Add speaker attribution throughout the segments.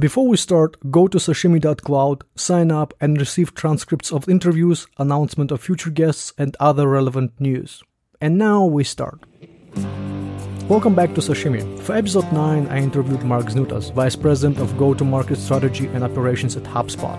Speaker 1: Before we start, go to sashimi.cloud, sign up, and receive transcripts of interviews, announcement of future guests, and other relevant news. And now we start. Welcome back to Sashimi. For episode 9, I interviewed Mark Znutas, Vice President of Go to Market Strategy and Operations at HubSpot.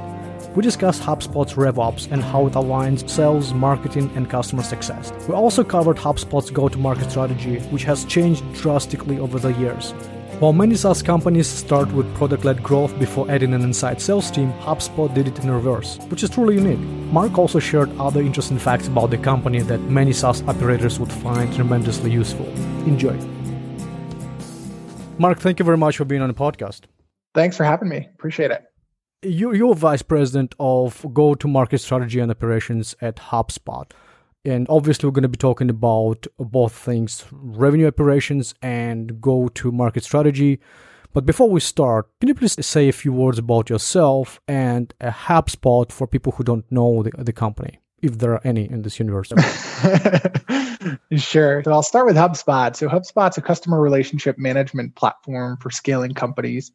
Speaker 1: We discussed HubSpot's RevOps and how it aligns sales, marketing, and customer success. We also covered HubSpot's go to market strategy, which has changed drastically over the years. While many SaaS companies start with product led growth before adding an inside sales team, HubSpot did it in reverse, which is truly unique. Mark also shared other interesting facts about the company that many SaaS operators would find tremendously useful. Enjoy. Mark, thank you very much for being on the podcast.
Speaker 2: Thanks for having me. Appreciate it.
Speaker 1: You, you're vice president of go to market strategy and operations at HubSpot. And obviously, we're going to be talking about both things revenue operations and go to market strategy. But before we start, can you please say a few words about yourself and a HubSpot for people who don't know the, the company, if there are any in this universe?
Speaker 2: sure. So I'll start with HubSpot. So HubSpot's a customer relationship management platform for scaling companies.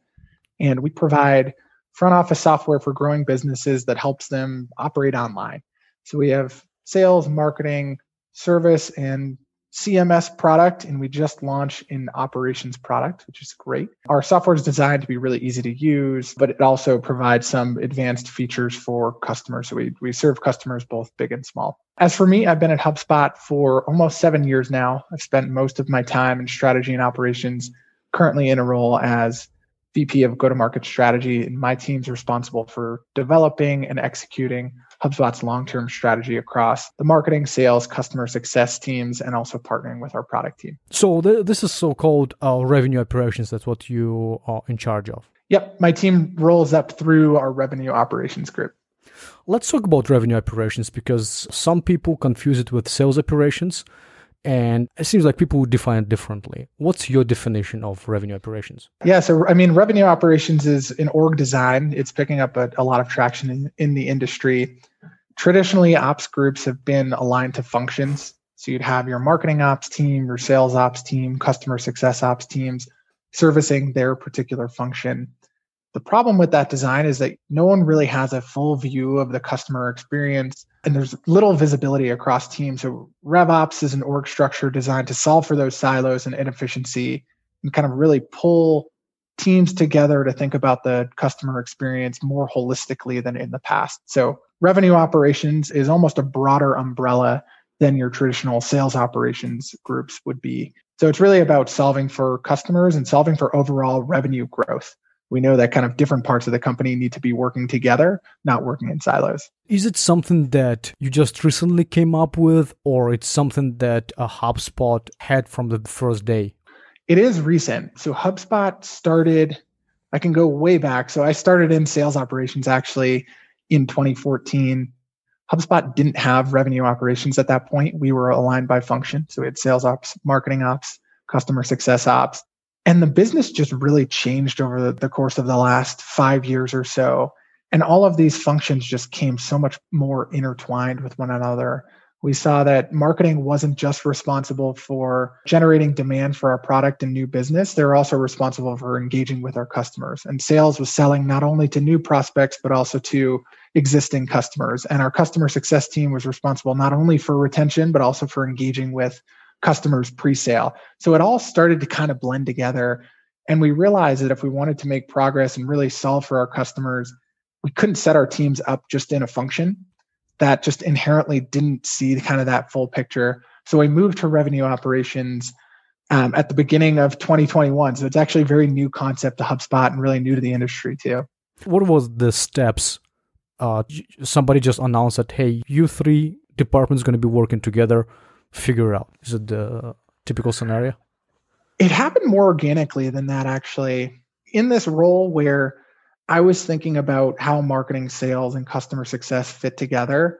Speaker 2: And we provide front office software for growing businesses that helps them operate online. So we have sales, marketing, service, and CMS product, and we just launched an operations product, which is great. Our software is designed to be really easy to use, but it also provides some advanced features for customers. So we, we serve customers both big and small. As for me, I've been at HubSpot for almost seven years now. I've spent most of my time in strategy and operations, currently in a role as VP of go to market strategy, and my team's responsible for developing and executing HubSpot's long term strategy across the marketing, sales, customer success teams, and also partnering with our product team.
Speaker 1: So, th- this is so called uh, revenue operations. That's what you are in charge of.
Speaker 2: Yep. My team rolls up through our revenue operations group.
Speaker 1: Let's talk about revenue operations because some people confuse it with sales operations and it seems like people would define it differently. What's your definition of revenue operations?
Speaker 2: Yeah, so I mean, revenue operations is an org design. It's picking up a, a lot of traction in, in the industry. Traditionally, ops groups have been aligned to functions. So you'd have your marketing ops team, your sales ops team, customer success ops teams servicing their particular function. The problem with that design is that no one really has a full view of the customer experience and there's little visibility across teams. So RevOps is an org structure designed to solve for those silos and inefficiency and kind of really pull teams together to think about the customer experience more holistically than in the past. So revenue operations is almost a broader umbrella than your traditional sales operations groups would be. So it's really about solving for customers and solving for overall revenue growth we know that kind of different parts of the company need to be working together, not working in silos.
Speaker 1: Is it something that you just recently came up with, or it's something that a HubSpot had from the first day?
Speaker 2: It is recent. So HubSpot started, I can go way back. So I started in sales operations actually in 2014. HubSpot didn't have revenue operations at that point. We were aligned by function. So we had sales ops, marketing ops, customer success ops. And the business just really changed over the, course of the last five years or so. And all of these functions just came so much more intertwined with one another. We saw that marketing wasn't just responsible for generating demand for our product and new business, they were also responsible for engaging with our customers. And sales was selling not only to new prospects, but also to existing customers. And our customer success team was responsible not only for retention, but also for engaging with customers pre-sale. So it all started to kind of blend together. And we realized that if we wanted to make progress and really solve for our customers, we couldn't set our teams up just in a function that just inherently didn't see kind of that full picture. So we moved to revenue operations um, at the beginning of 2021. So it's actually a very new concept to HubSpot and really new to the industry too.
Speaker 1: What was the steps? Uh, somebody just announced that, hey, you three departments going to be working together figure out? Is it the typical scenario?
Speaker 2: It happened more organically than that, actually. In this role where I was thinking about how marketing, sales, and customer success fit together,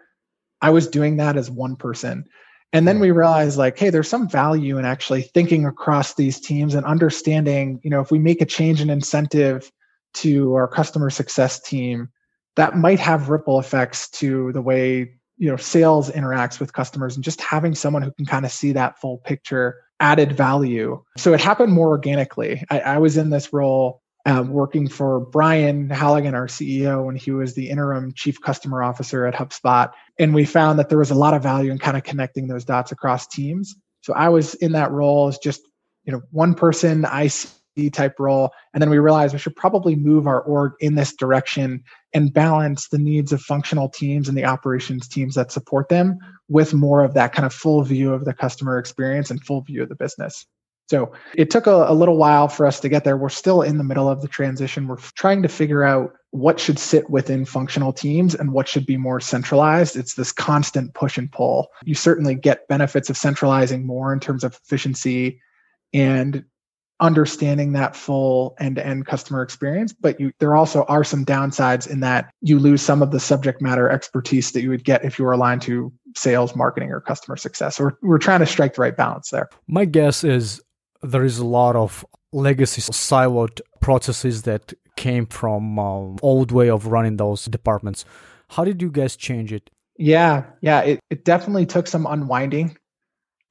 Speaker 2: I was doing that as one person. And then we realized, like, hey, there's some value in actually thinking across these teams and understanding, you know, if we make a change in incentive to our customer success team, that might have ripple effects to the way you know sales interacts with customers and just having someone who can kind of see that full picture added value so it happened more organically I, I, was in this role um, working for Brian Halligan, our CEO, when he was the interim chief customer officer at HubSpot. And we found that there was a lot of value in kind of connecting those dots across teams. So I was in that role as just, you know, one person IC type role. And then we realized we should probably move our org in this direction and balance the needs of functional teams and the operations teams that support them with more of that kind of full view of the customer experience and full view of the business. So it took a, a, little while for us to get there. We're still in the middle of the transition. We're trying to figure out what should sit within functional teams and what should be more centralized. It's this constant push and pull. You certainly get benefits of centralizing more in terms of efficiency and understanding that full end-to-end customer experience but you there also are some downsides in that you lose some of the subject matter expertise that you would get if you were aligned to sales marketing or customer success. So we're, we're trying to strike the right balance there.
Speaker 1: My guess is there is a lot of legacy siloed processes that came from um, old way of running those departments. How did you guys change it?
Speaker 2: Yeah yeah it, it definitely took some unwinding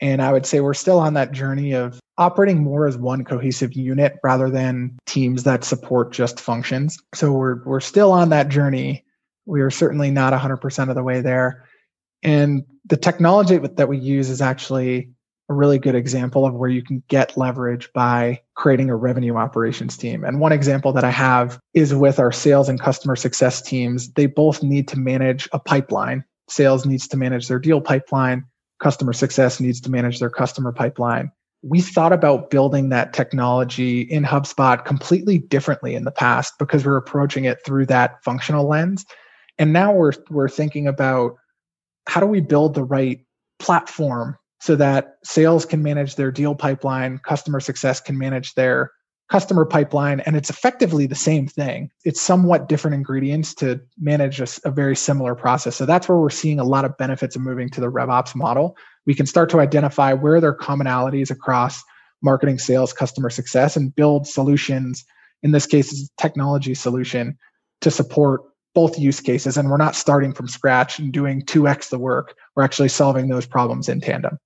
Speaker 2: and i would say we're still on that journey of operating more as one cohesive unit rather than teams that support just functions so we're we're still on that journey we are certainly not 100% of the way there and the technology that we use is actually a really good example of where you can get leverage by creating a revenue operations team. And one example that I have is with our sales and customer success teams. They both need to manage a pipeline. Sales needs to manage their deal pipeline, customer success needs to manage their customer pipeline. We thought about building that technology in HubSpot completely differently in the past because we're approaching it through that functional lens. And now we're we're thinking about how do we build the right platform so that sales can manage their deal pipeline, customer success can manage their customer pipeline, and it's effectively the same thing. It's somewhat different ingredients to manage a, a, very similar process. So that's where we're seeing a lot of benefits of moving to the RevOps model. We can start to identify where there are commonalities across marketing, sales, customer success, and build solutions. In this case, it's a technology solution to support both use cases. And we're not starting from scratch and doing 2x the work. We're actually solving those problems in tandem.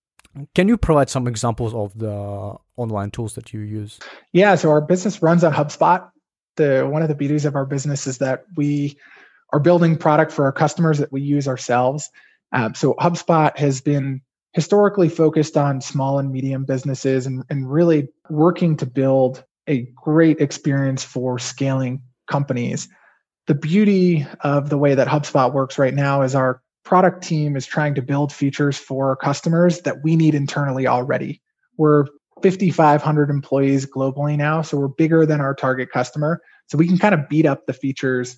Speaker 1: Can you provide some examples of the online tools that you use?
Speaker 2: Yeah, so our business runs on HubSpot. The one of the beauties of our business is that we are building product for our customers that we use ourselves. Um, so HubSpot has been historically focused on small and medium businesses and, and really working to build a great experience for scaling companies. The beauty of the way that HubSpot works right now is our product team is trying to build features for our customers that we need internally already. We're 5,500 employees globally now, so we're bigger than our target customer. So we can kind of beat up the features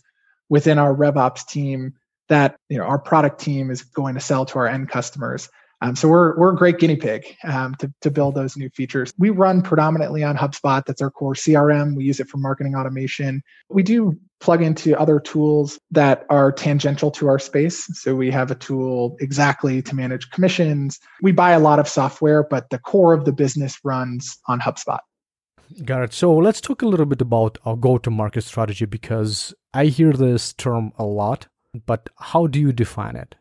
Speaker 2: within our RevOps team that you know our product team is going to sell to our end customers. Um, so we're we're a great guinea pig um, to to build those new features. We run predominantly on HubSpot. That's our core CRM. We use it for marketing automation. We do plug into other tools that are tangential to our space. So we have a tool Xactly to manage commissions. We buy a lot of software, but the core of the business runs on HubSpot.
Speaker 1: Got it. So let's talk a little bit about our go-to-market strategy because I hear this term a lot, but how do you define it?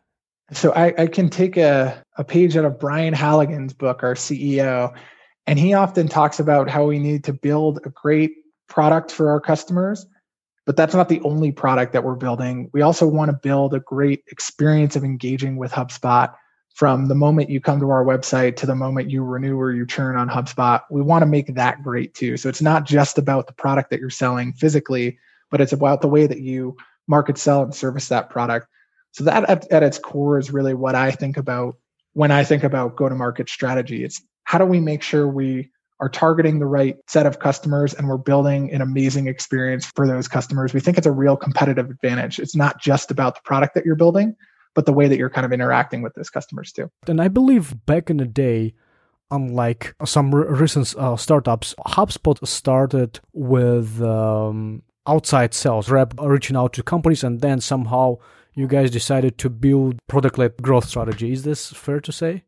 Speaker 2: So I, I can take a, a page out of Brian Halligan's book, our CEO, and he often talks about how we need to build a great product for our customers, but that's not the only product that we're building. We also want to build a great experience of engaging with HubSpot from the moment you come to our website to the moment you renew or you churn on HubSpot. We want to make that great too. So it's not just about the product that you're selling physically, but it's about the way that you market, sell, and service that product. So that at, at its core is really what I think about when I think about go to market strategy. It's how do we make sure we are targeting the right set of customers and we're building an amazing experience for those customers. We think it's a real competitive advantage. It's not just about the product that you're building, but the way that you're kind of interacting with those customers too.
Speaker 1: And I believe back in the day, unlike some recent uh, startups, HubSpot started with um, outside sales rep reaching out to companies and then somehow you guys decided to build product-led growth strategy. Is this fair to say?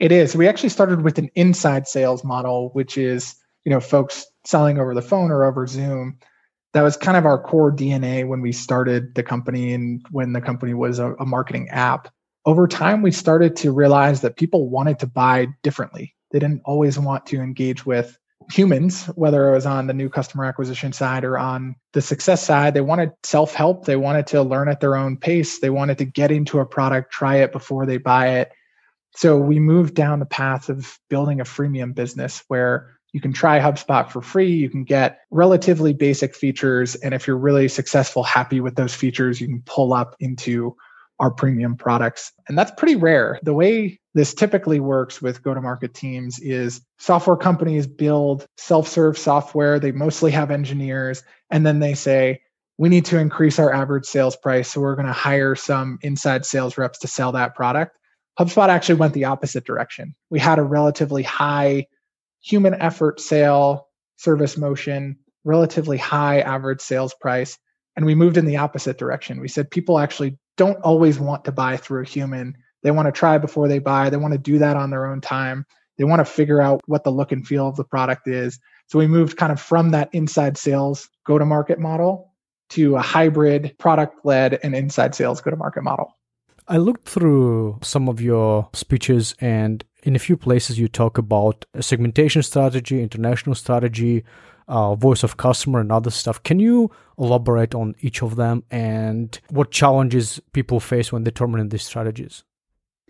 Speaker 2: It is. We actually started with an inside sales model, which is you know folks selling over the phone or over Zoom. That was kind of our core DNA when we started the company and when the company was a, a marketing app. Over time, we started to realize that people wanted to buy differently. They didn't always want to engage with humans, whether it was on the new customer acquisition side or on the success side, they wanted self help. They wanted to learn at their own pace. They wanted to get into a product, try it before they buy it. So we moved down the path of building a freemium business where you can try HubSpot for free. You can get relatively basic features. And if you're really successful, happy with those features, you can pull up into our premium products. And that's pretty rare. The way this typically works with go to market teams is software companies build self serve software. They mostly have engineers. And then they say, we need to increase our average sales price. So we're going to hire some inside sales reps to sell that product. HubSpot actually went the opposite direction. We had a relatively high human effort sale service motion, relatively high average sales price. And we moved in the opposite direction. We said people actually don't always want to buy through a human. They want to try before they buy. They want to do that on their own time. They want to figure out what the look and feel of the product is. So we moved kind of from that inside sales go to market model to a hybrid product led and inside sales go to market model.
Speaker 1: I looked through some of your speeches, and in a few places, you talk about segmentation strategy, international strategy, uh, voice of customer and other stuff. Can you elaborate on each of them and what challenges people face when determining these strategies?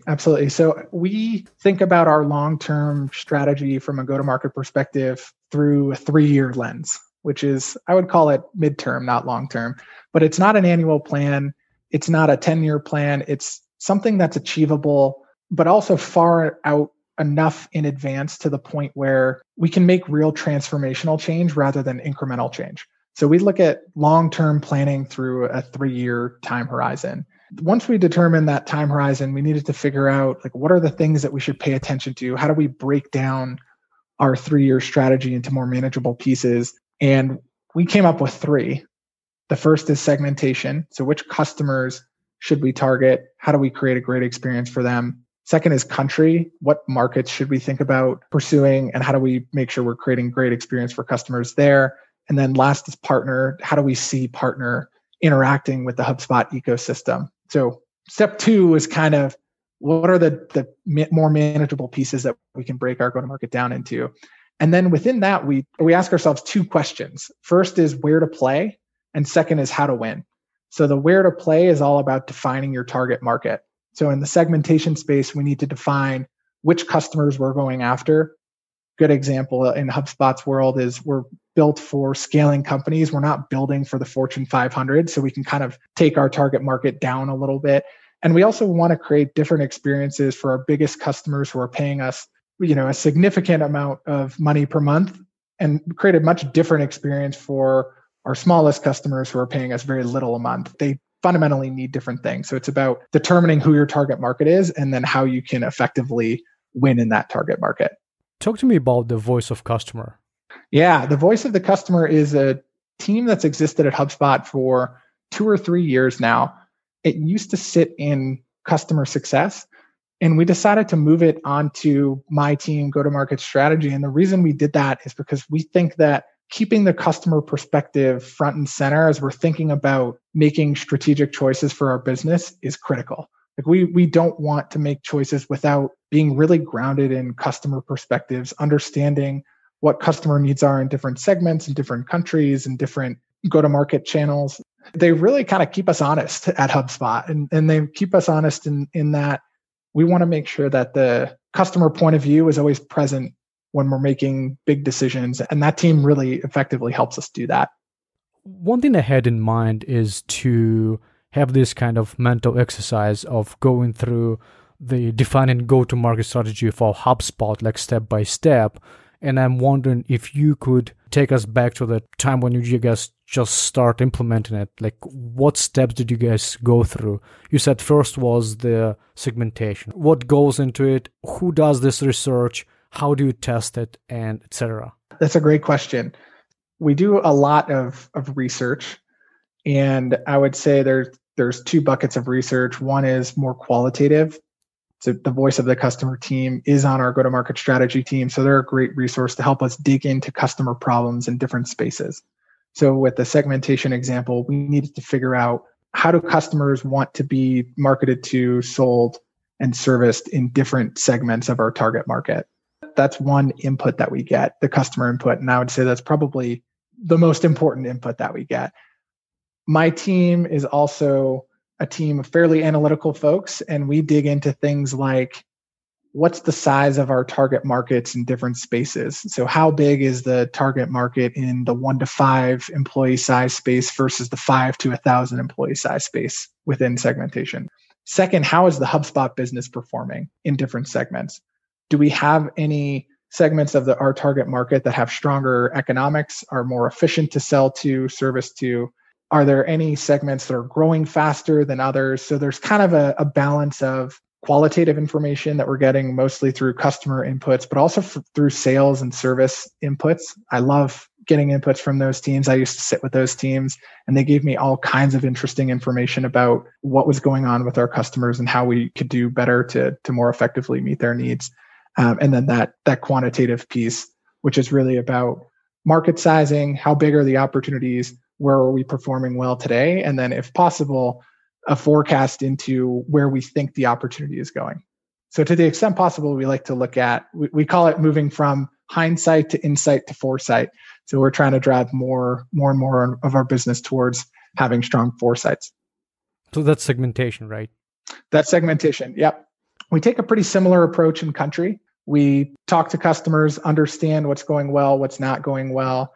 Speaker 2: Absolutely. So we think about our long term strategy from a go to market perspective through a three year lens, which is, I would call it midterm, not long term, but it's not an annual plan. It's not a 10 year plan. It's something that's achievable, but also far out enough in advance to the point where we can make real transformational change rather than incremental change. So we look at long term planning through a three year time horizon. Once we determined that time horizon, we needed to figure out like what are the things that we should pay attention to? How do we break down our three year strategy into more manageable pieces? And we came up with three. The first is segmentation. So, which customers should we target? How do we create a great experience for them? Second is country. What markets should we think about pursuing and how do we make sure we're creating great experience for customers there? And then last is partner. How do we see partner interacting with the HubSpot ecosystem? So step two is kind of what are the, the more manageable pieces that we can break our go-to-market down into? And then within that, we, we ask ourselves two questions. First is where to play, and second is how to win. So the where to play is all about defining your target market. So in the segmentation space, we need to define which customers we're going after. Good example in HubSpot's world is we're built for scaling companies. We're not building for the Fortune 500. So we can kind of take our target market down a little bit. And we also want to create different experiences for our biggest customers who are paying us, you know, a significant amount of money per month and create a much different experience for our smallest customers who are paying us very little a month. They fundamentally need different things. So it's about determining who your target market is and then how you can effectively win in that target market.
Speaker 1: Talk to me about the voice of customer.
Speaker 2: Yeah, the voice of the customer is a team that's existed at HubSpot for two or three years now. It used to sit in customer success, and we decided to move it onto my team go to market strategy. And the reason we did that is because we think that keeping the customer perspective front and center as we're thinking about making strategic choices for our business is critical. Like we we don't want to make choices without being really grounded in customer perspectives, understanding what customer needs are in different segments in different countries and different go-to-market channels. They really kind of keep us honest at HubSpot and, and they keep us honest in, in that we want to make sure that the customer point of view is always present when we're making big decisions. And that team really effectively helps us do that.
Speaker 1: One thing I had in mind is to have this kind of mental exercise of going through the defining go to market strategy for HubSpot, like step by step. And I'm wondering if you could take us back to the time when you guys just start implementing it. Like, what steps did you guys go through? You said first was the segmentation. What goes into it? Who does this research? how do you test it and etc
Speaker 2: that's a great question we do a lot of, of research and i would say there's there's two buckets of research. One is more qualitative. So the voice of the customer team is on our go to market strategy team. So they're a great resource to help us dig into customer problems in different spaces. So with the segmentation example we needed to figure out how do customers want to be marketed to sold and serviced in different segments of our target market. That's one input that we get, the customer input. And I would say that's probably the most important input that we get. My team is also a team of fairly analytical folks, and we dig into things like what's the size of our target markets in different spaces? So, how big is the target market in the one to five employee size space versus the five to a thousand employee size space within segmentation? Second, how is the HubSpot business performing in different segments? Do we have any segments of the, our target market that have stronger economics, are more efficient to sell to, service to? Are there any segments that are growing faster than others? So there's kind of a, a balance of qualitative information that we're getting mostly through customer inputs, but also f- through sales and service inputs. I love getting inputs from those teams. I used to sit with those teams and they gave me all kinds of interesting information about what was going on with our customers and how we could do better to, to more effectively meet their needs. Um, and then that, that quantitative piece, which is really about market sizing, how big are the opportunities, where are we performing well today? And then if possible, a forecast into where we think the opportunity is going. So, to the extent possible, we like to look at, we, we call it moving from hindsight to insight to foresight. So, we're trying to drive more, more and more of our business towards having strong foresights.
Speaker 1: So, that's segmentation, right?
Speaker 2: That's segmentation. Yep. We take a pretty similar approach in country. We talk to customers, understand what's going well, what's not going well.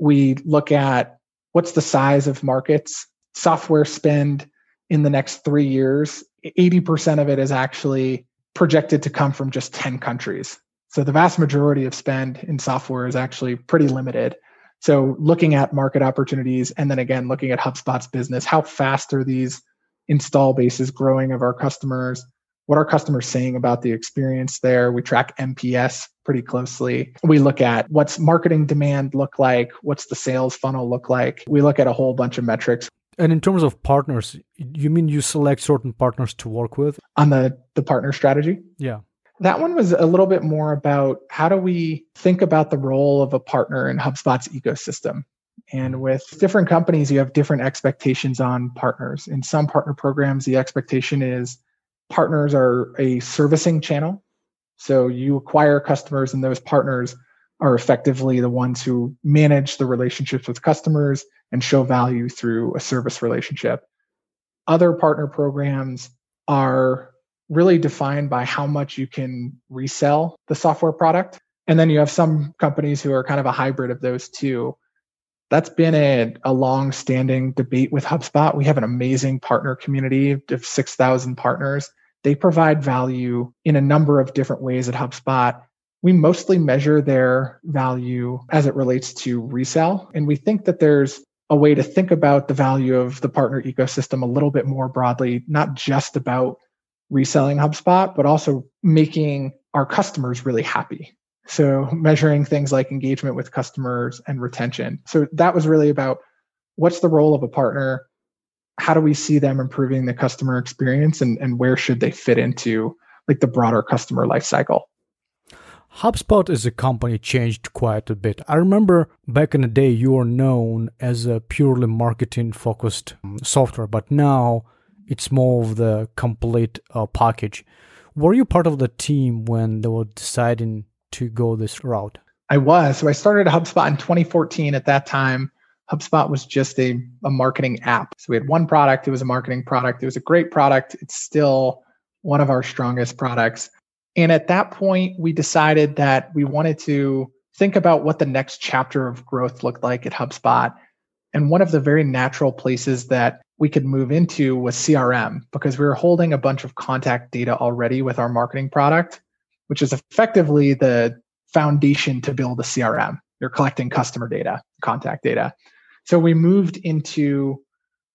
Speaker 2: We look at what's the size of markets, software spend, in the next three years, 80% of it is actually projected to come from just 10 countries. So the vast majority of spend in software is actually pretty limited. So looking at market opportunities and then again looking at HubSpot's business, how fast are these install bases growing of our customers? What are customers saying about the experience there? We track NPS pretty closely. We look at what's marketing demand look like, what's the sales funnel look like. We look at a whole bunch of metrics.
Speaker 1: And in terms of partners, you mean you select certain partners to work with?
Speaker 2: On the the partner strategy?
Speaker 1: Yeah.
Speaker 2: That one was a little bit more about how do we think about the role of a partner in HubSpot's ecosystem. And with different companies, you have different expectations on partners. In some partner programs, the expectation is partners are a servicing channel. So you acquire customers, and those partners are effectively the ones who manage the relationships with customers and show value through a service relationship. Other partner programs are really defined by how much you can resell the software product. And then you have some companies who are kind of a hybrid of those two. That's been a, a long standing debate with HubSpot. We have an amazing partner community of 6,000 partners. They provide value in a number of different ways at HubSpot. We mostly measure their value as it relates to resale. And we think that there's a way to think about the value of the partner ecosystem a little bit more broadly, not just about reselling HubSpot, but also making our customers really happy. So, measuring things like engagement with customers and retention. So, that was really about what's the role of a partner? How do we see them improving the customer experience and, and where should they fit into like the broader customer lifecycle?
Speaker 1: HubSpot as a company changed quite a bit. I remember back in the day you were known as a purely marketing focused um, software, but now it's more of the complete uh, package. Were you part of the team when they were deciding to go this route?
Speaker 2: I was. So I started HubSpot in 2014. At that time, HubSpot was just a, a marketing app. So we had one product, it was a marketing product. It was a great product. It's still one of our strongest products. And at that point, we decided that we wanted to think about what the next chapter of growth looked like at HubSpot. And one of the very natural places that we could move into was CRM because we were holding a bunch of contact data already with our marketing product, which is effectively the foundation to build a CRM. You're collecting customer data, contact data. So we moved into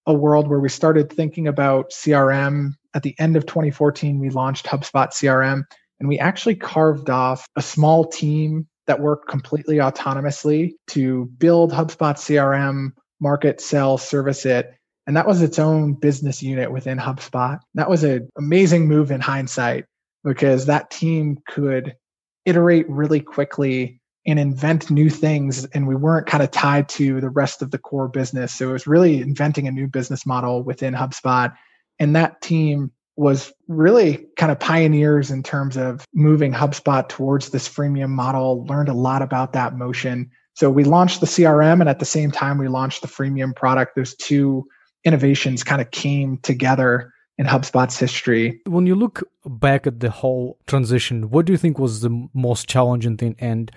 Speaker 2: a world where we started thinking about CRM. At the end of 2014, we launched HubSpot CRM. And we actually carved off a small team that worked completely autonomously to build HubSpot CRM, market, sell, service it. And that was its own business unit within HubSpot. That was an amazing move in hindsight because that team could iterate really quickly and invent new things. And we weren't kind of tied to the rest of the core business. So it was really inventing a new business model within HubSpot. And that team was really kind of pioneers in terms of moving HubSpot towards this freemium model, learned a lot about that motion. So we launched the CRM and at the same time we launched the freemium product. Those two innovations kind of came together in HubSpot's history.
Speaker 1: When you look back at the whole transition, what do you think was the most challenging thing? And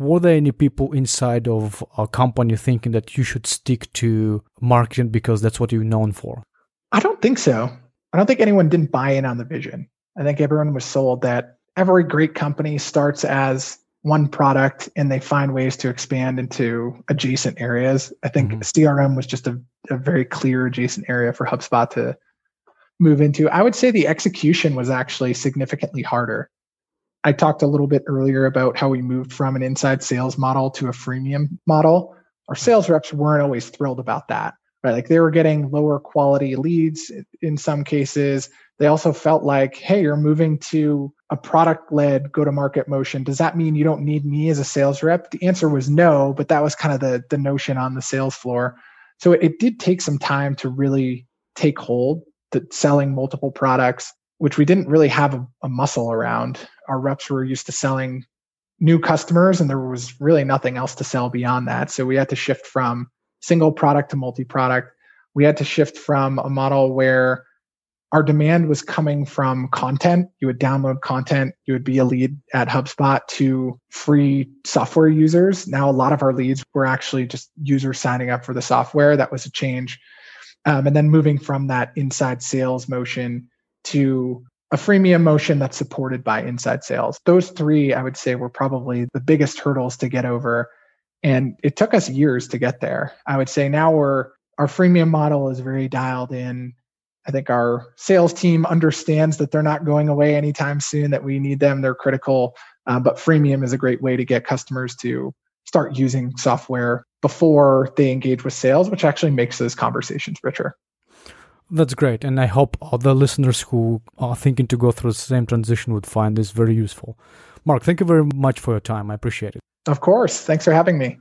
Speaker 1: were there any people inside of a company thinking that you should stick to marketing because that's what you're known for?
Speaker 2: I don't think so. I don't think anyone didn't buy in on the vision. I think everyone was sold that every great company starts as one product and they find ways to expand into adjacent areas. I think mm-hmm. CRM was just a, a very clear adjacent area for HubSpot to move into. I would say the execution was actually significantly harder. I talked a little bit earlier about how we moved from an inside sales model to a freemium model. Our sales reps weren't always thrilled about that, right? Like they were getting lower quality leads in some cases. They also felt like, hey, you're moving to a product led go to market motion. Does that mean you don't need me as a sales rep? The answer was no, but that was kind of the, the notion on the sales floor. So it, it did take some time to really take hold, that selling multiple products, which we didn't really have a, a muscle around. Our reps were used to selling new customers, and there was really nothing else to sell beyond that. So we had to shift from single product to multi product. We had to shift from a model where our demand was coming from content. You would download content, you would be a lead at HubSpot to free software users. Now, a lot of our leads were actually just users signing up for the software. That was a change. Um, and then moving from that inside sales motion to a freemium motion that's supported by inside sales. Those three, I would say, were probably the biggest hurdles to get over. And it took us years to get there. I would say now we're our freemium model is very dialed in I think our sales team understands that they're not going away anytime soon, that we need them, they're critical. Uh, but freemium is a great way to get customers to start using software before they engage with sales, which actually makes those conversations richer.
Speaker 1: That's great. And I hope other listeners who are thinking to go through the same transition would find this very useful. Mark, thank you very much for your time. I appreciate it.
Speaker 2: Of course. Thanks for having me.